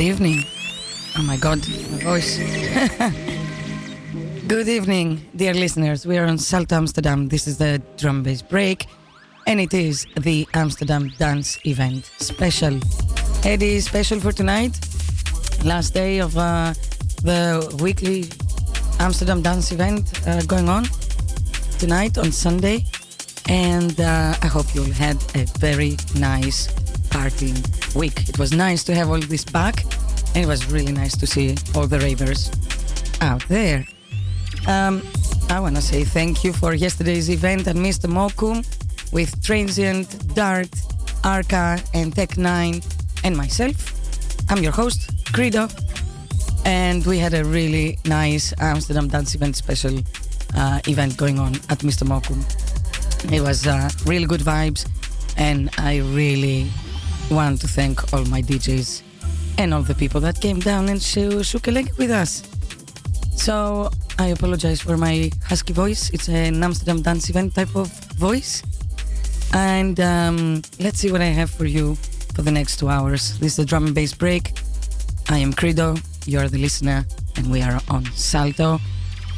Good evening. Oh my god, my voice. Good evening, dear listeners. We are on Salto Amsterdam. This is the drum bass break, and it is the Amsterdam Dance Event special. It is special for tonight, last day of uh, the weekly Amsterdam Dance Event uh, going on tonight on Sunday, and uh, I hope you all had a very nice partying week. It was nice to have all this back, and it was really nice to see all the ravers out there. Um, I want to say thank you for yesterday's event at Mr. Mokum with Transient, Dart, Arca, and Tech 9, and myself. I'm your host, Credo, and we had a really nice Amsterdam Dance Event special uh, event going on at Mr. Mokum. It was uh, really good vibes, and I really want to thank all my DJs and all the people that came down and sh- shook a leg with us. So I apologize for my husky voice. It's an Amsterdam dance event type of voice. And um, let's see what I have for you for the next two hours. This is the drum and bass break. I am Credo, you're the listener, and we are on Salto.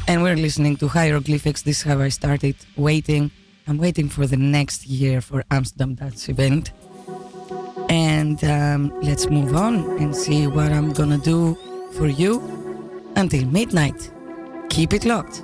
And we're listening to Hyroglifics. This is how I started waiting. I'm waiting for the next year for Amsterdam Dance event. And um, let's move on and see what I'm gonna do for you until midnight. Keep it locked.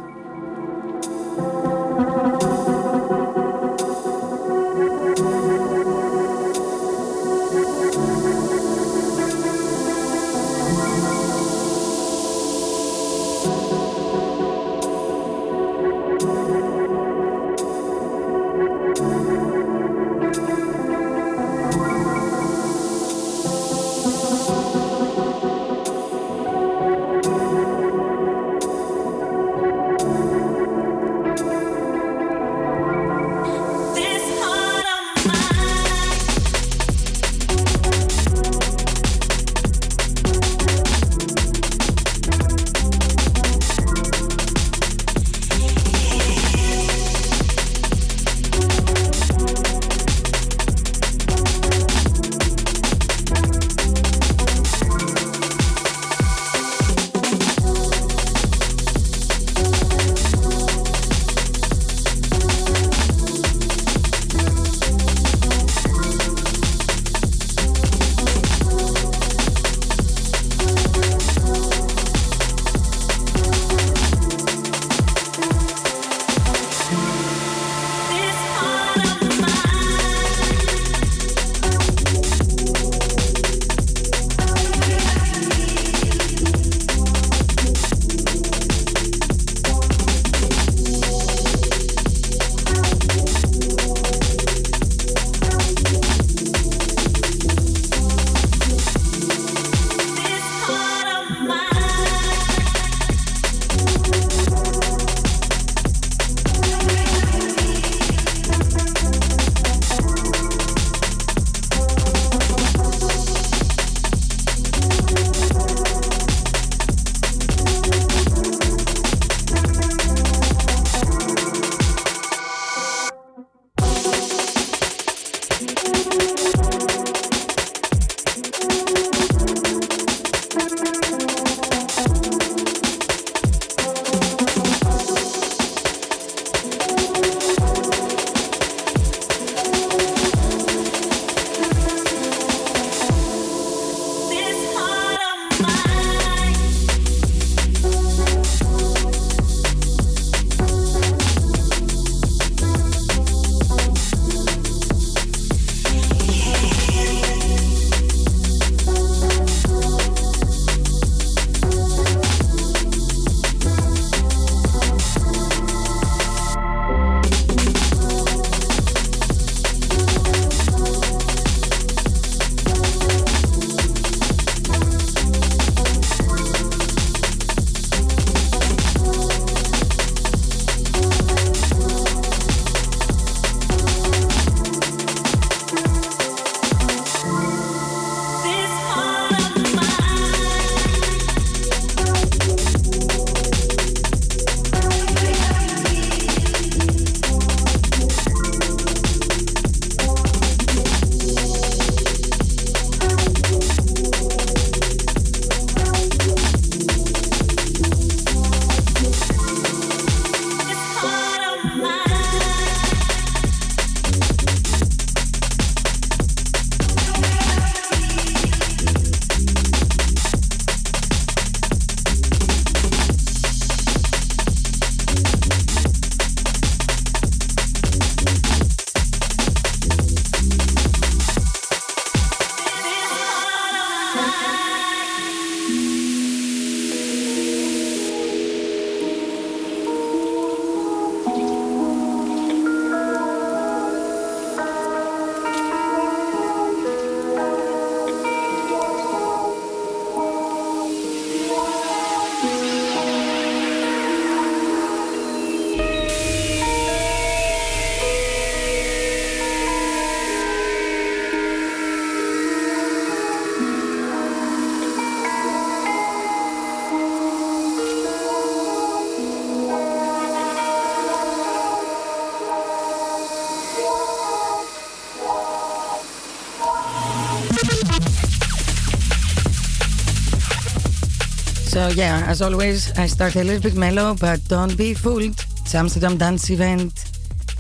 So yeah, as always, I start a little bit mellow, but don't be fooled. It's Amsterdam Dance Event,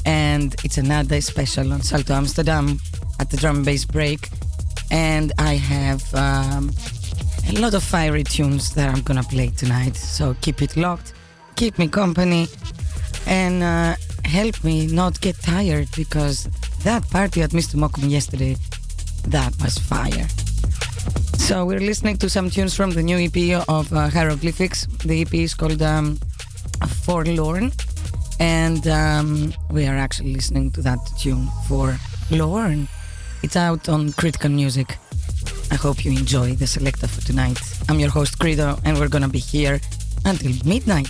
and it's another special on Salto Amsterdam at the drum and bass break. And I have um, a lot of fiery tunes that I'm gonna play tonight. So keep it locked, keep me company, and uh, help me not get tired because that party at Mr. Mokum yesterday, that was fire. So we're listening to some tunes from the new EP of uh, Hyroglifics. The EP is called um, Forlorn, and um, we are actually listening to that tune for Lorn. It's out on Critical Music. I hope you enjoy the selector for tonight. I'm your host Credo, and we're gonna be here until midnight.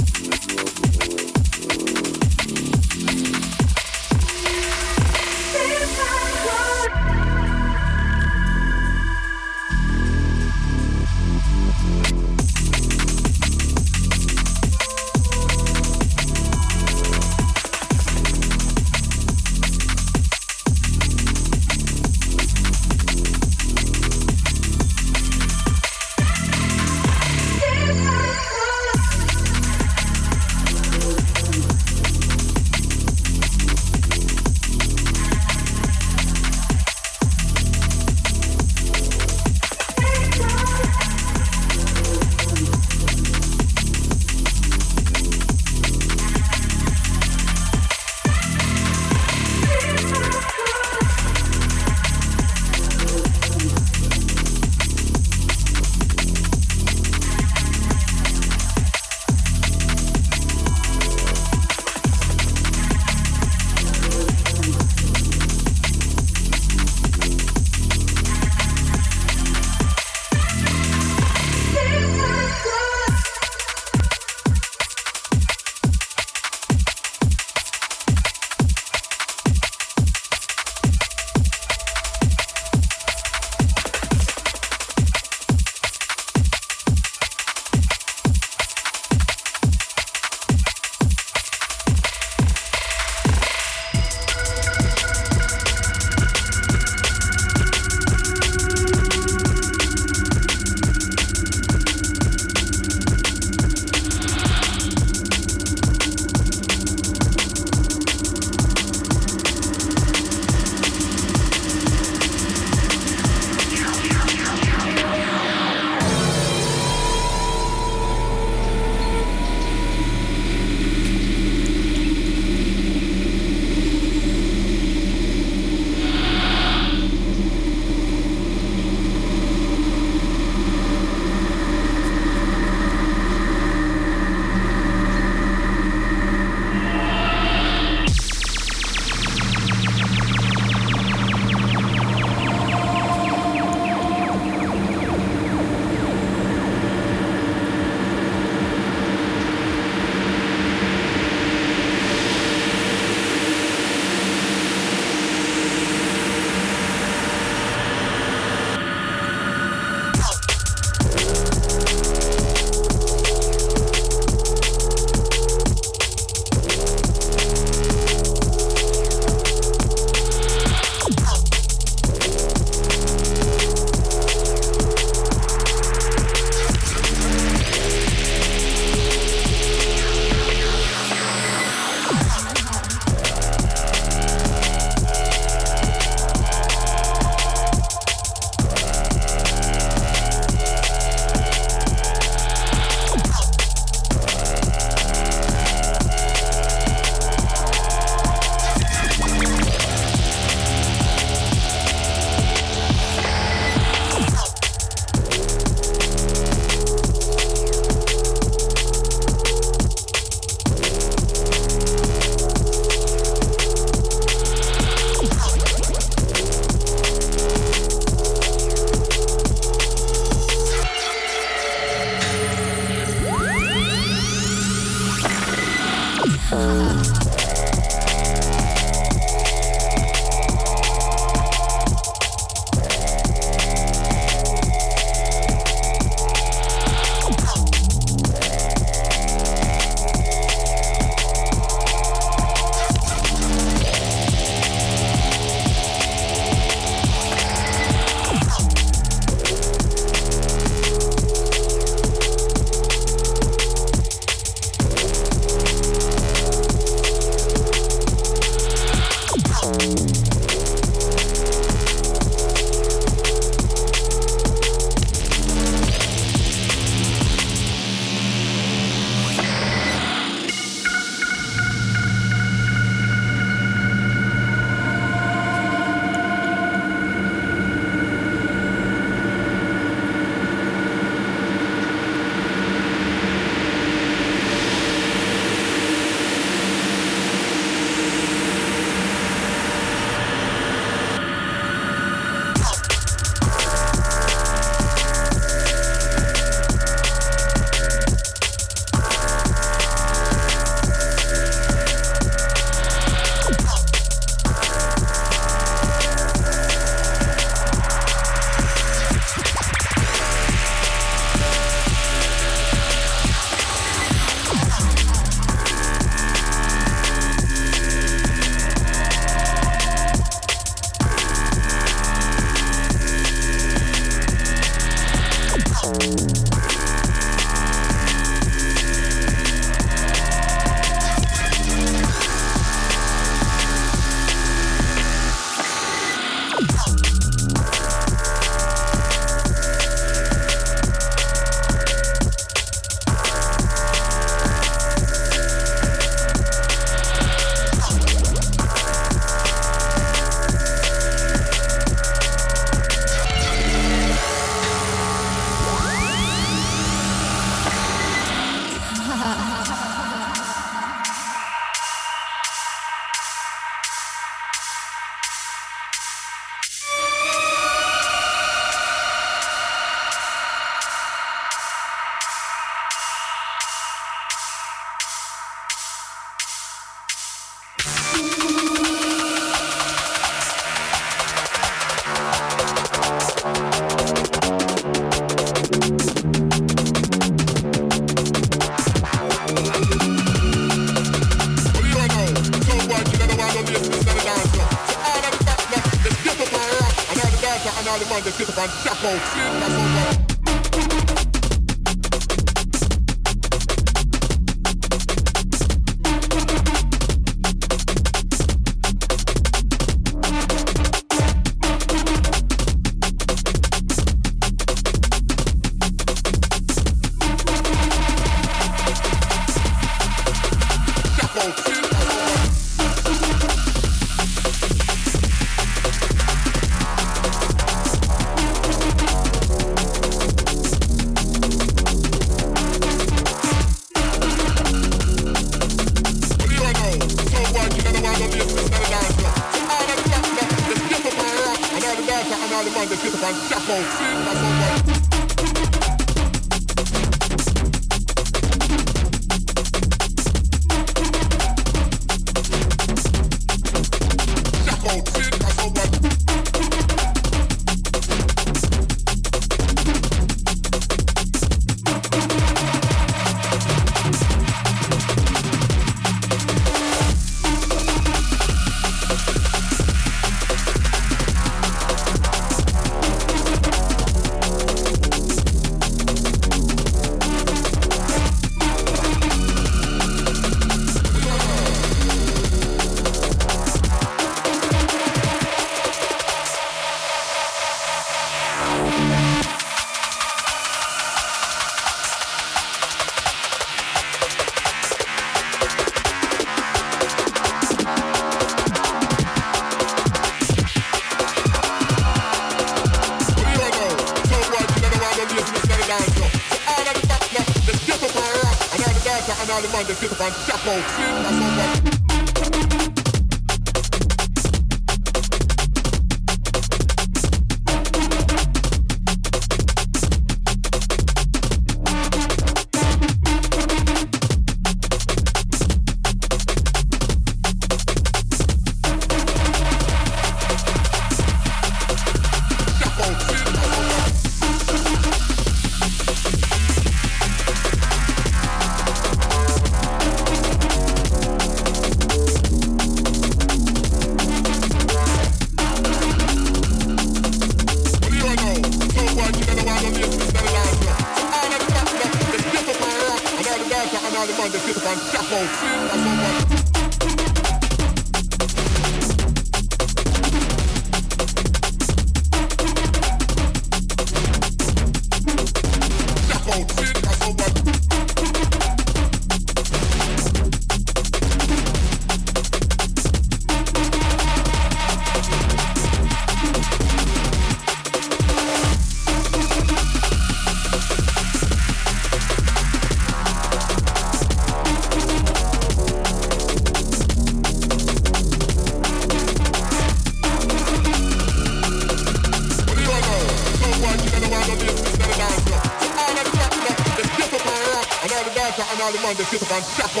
Cause I'm Chapo.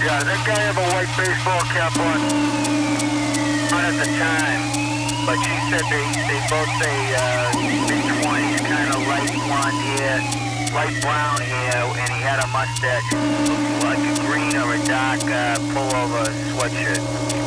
Yeah, that guy had a white baseball cap on. Not at the time. But she said they, they both say uh, mid-20s, kind of light blonde hair, light brown hair, and he had a mustache. Like a green or a dark uh, pullover sweatshirt.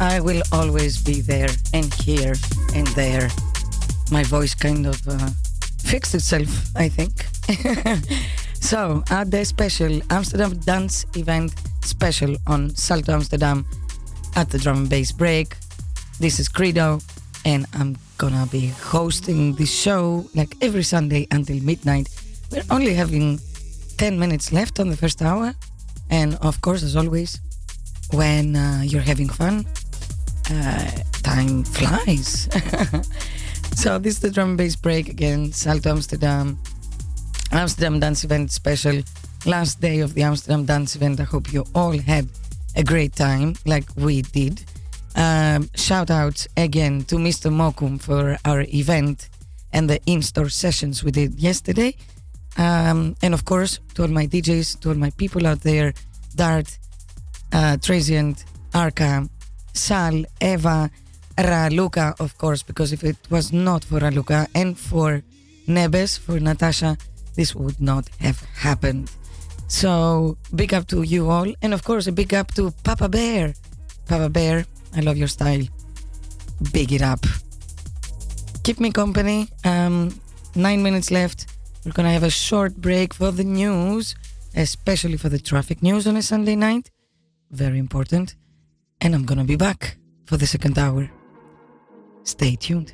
I will always be there and here and there. My voice kind of uh, fixed itself, I think. so, at the special Amsterdam Dance Event special on Salto Amsterdam at the drum and bass break, this is Credo, and I'm gonna be hosting this show like every Sunday until midnight. We're only having 10 minutes left on the first hour, and of course, as always, when uh, you're having fun, uh, time flies. so this is the drum and bass break again, Salto Amsterdam, Amsterdam Dance Event special, last day of the Amsterdam Dance Event. I hope you all had a great time, like we did. Um, shout out again to Mr. Mokum for our event and the in-store sessions we did yesterday. Um, and of course, to all my DJs, to all my people out there, Dart, uh, Transient, Arca, Sal, Eva, Raluca, of course, because if it was not for Raluca and for Nebes, for Natasha, this would not have happened. So big up to you all, and of course a big up to Papa Bear. Papa Bear, I love your style. Big it up. Keep me company. Um, nine minutes left. We're gonna have a short break for the news, especially for the traffic news on a Sunday night. Very important. And I'm gonna be back for the second hour. Stay tuned.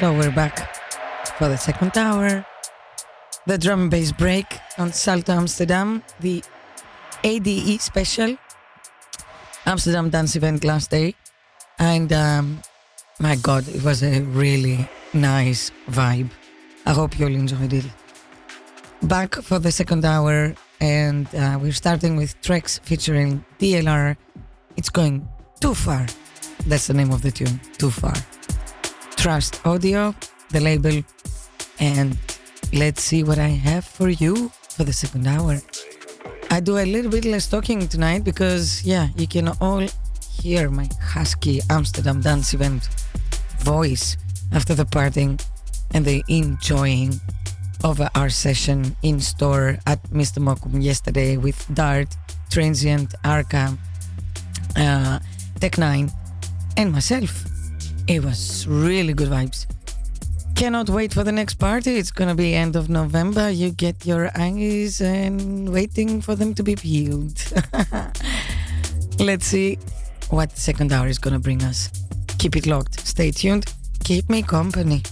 So we're back for the second hour. The drum and bass break on Salto Amsterdam, the ADE special Amsterdam dance event last day. And um, my God, it was a really nice vibe. I hope you all enjoyed it. Back for the second hour, and uh, we're starting with tracks featuring DLR. It's going too far. That's the name of the tune, Too Far. Trust Audio, the label, and let's see what I have for you for the second hour. I do a little bit less talking tonight because, yeah, you can all hear my husky Amsterdam dance event voice after the partying and the enjoying of our session in store at Mr. Mokum yesterday with Dart, Transient, Arca, uh, Tech 9, and myself. It was really good vibes. Cannot wait for the next party. It's gonna be end of November. You get your eyes and waiting for them to be peeled. Let's see what second hour is gonna bring us. Keep it locked. Stay tuned. Keep me company.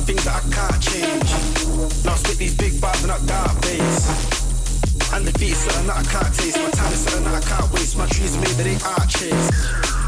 certain things that I can't change. Now I spit these big bars and I die bass. And the beat's something that I can't taste. My time is something that I can't waste. My trees made that they arches.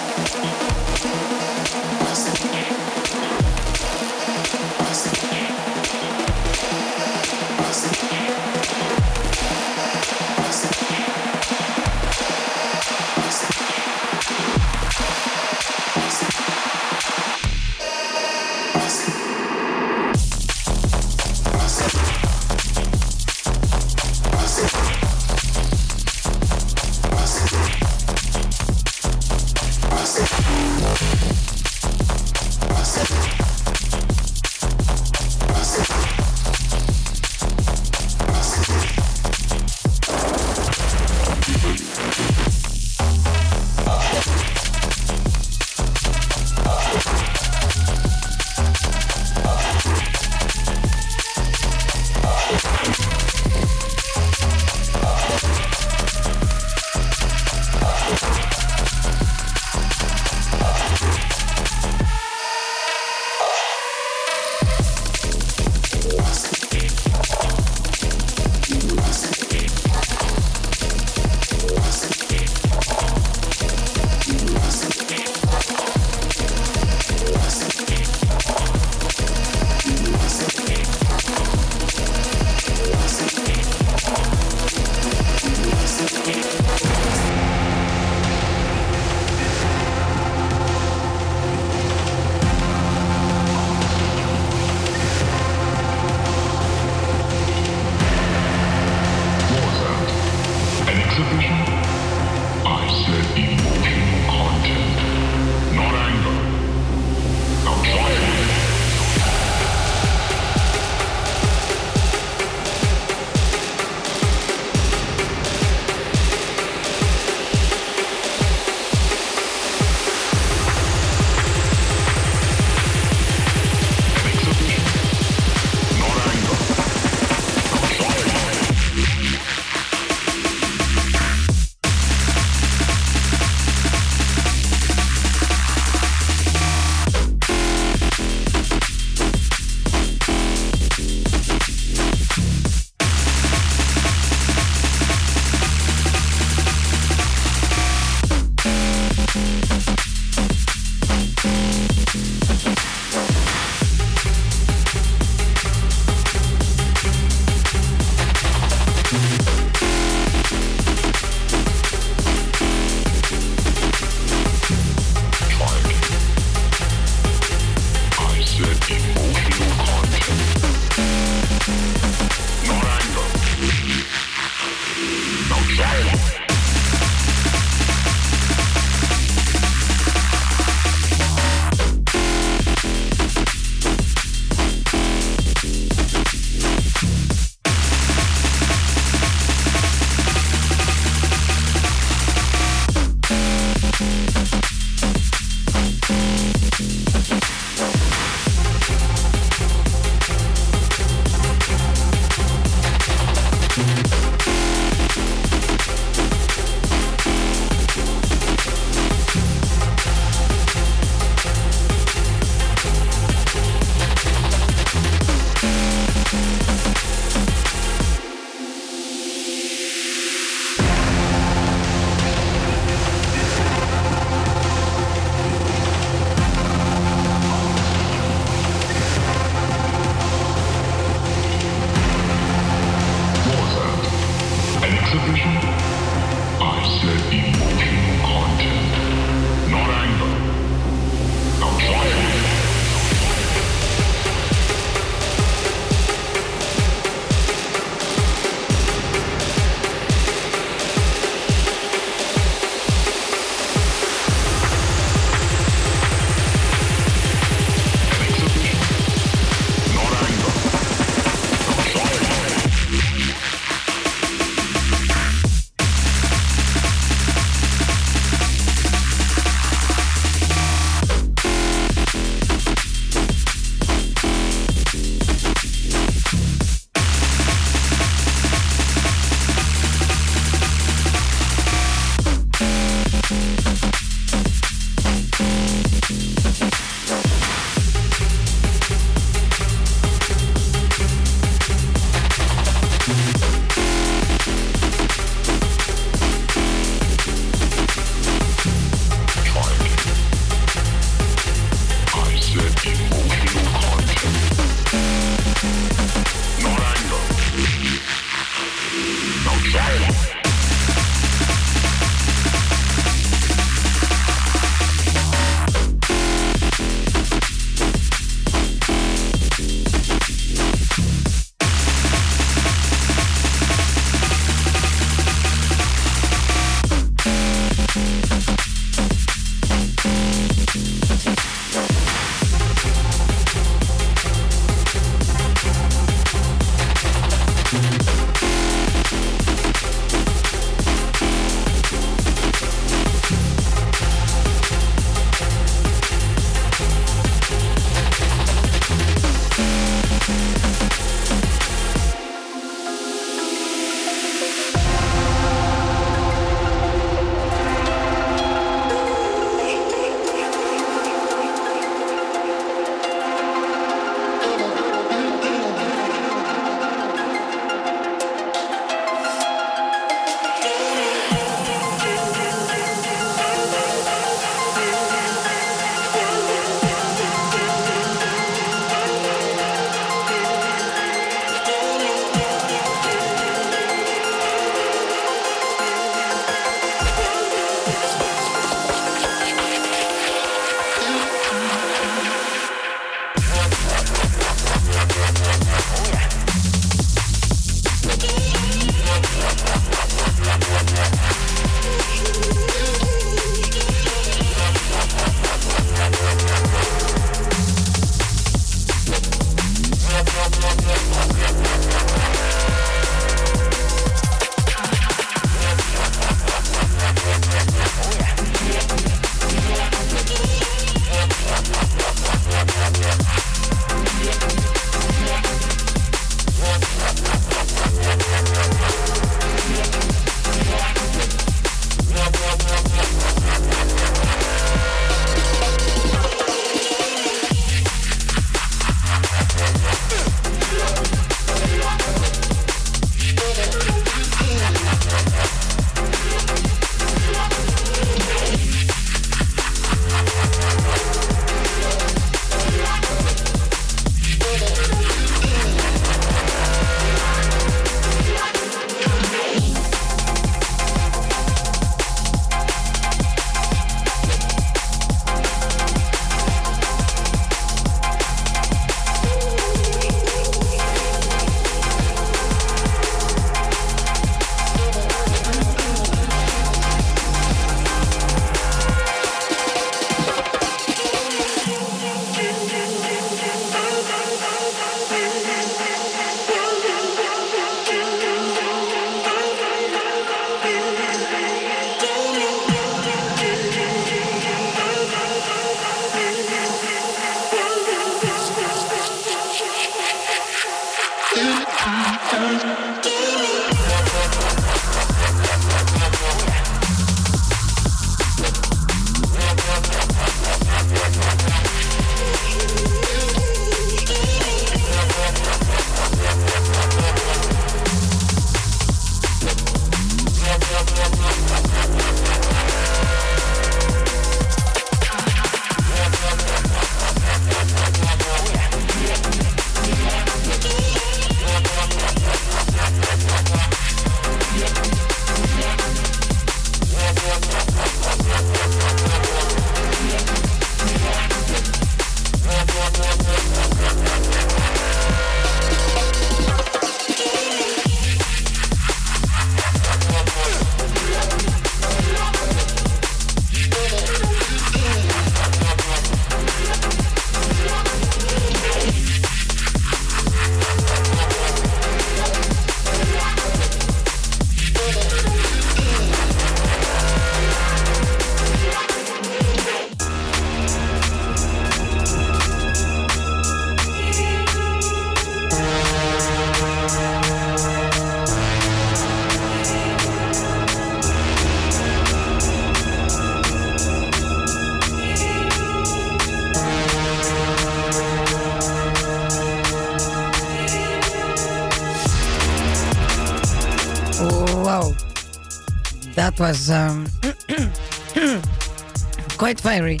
That was um, quite fiery.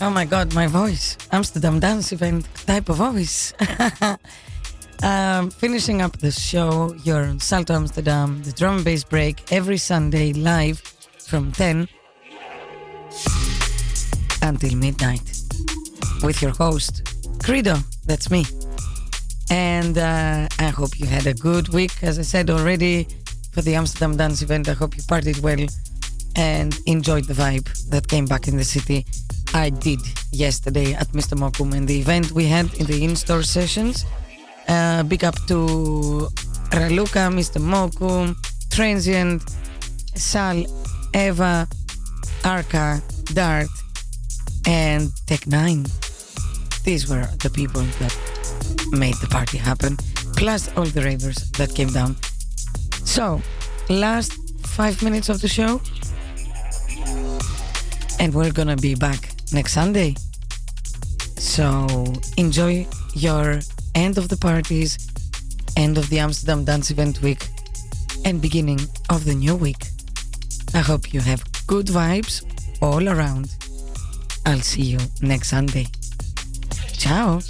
Oh my god, my voice. Amsterdam Dance Event type of voice. um, finishing up the show, you're on Salto Amsterdam, the drum and bass break every Sunday live from 10 until midnight with your host, Credo. That's me. And uh, I hope you had a good week. As I said already, for the Amsterdam Dance event, I hope you partied well and enjoyed the vibe that came back in the city. I did yesterday at Mr. Mokum and the event we had in the in store sessions. Uh, big up to Raluca, Mr. Mokum, Transient, Sal, Eva, Arca, Dart, and Tech 9. These were the people that made the party happen, plus all the ravers that came down. So, last five minutes of the show, and we're gonna be back next Sunday. So, enjoy your end of the parties, end of the Amsterdam Dance Event week, and beginning of the new week. I hope you have good vibes all around. I'll see you next Sunday. Ciao.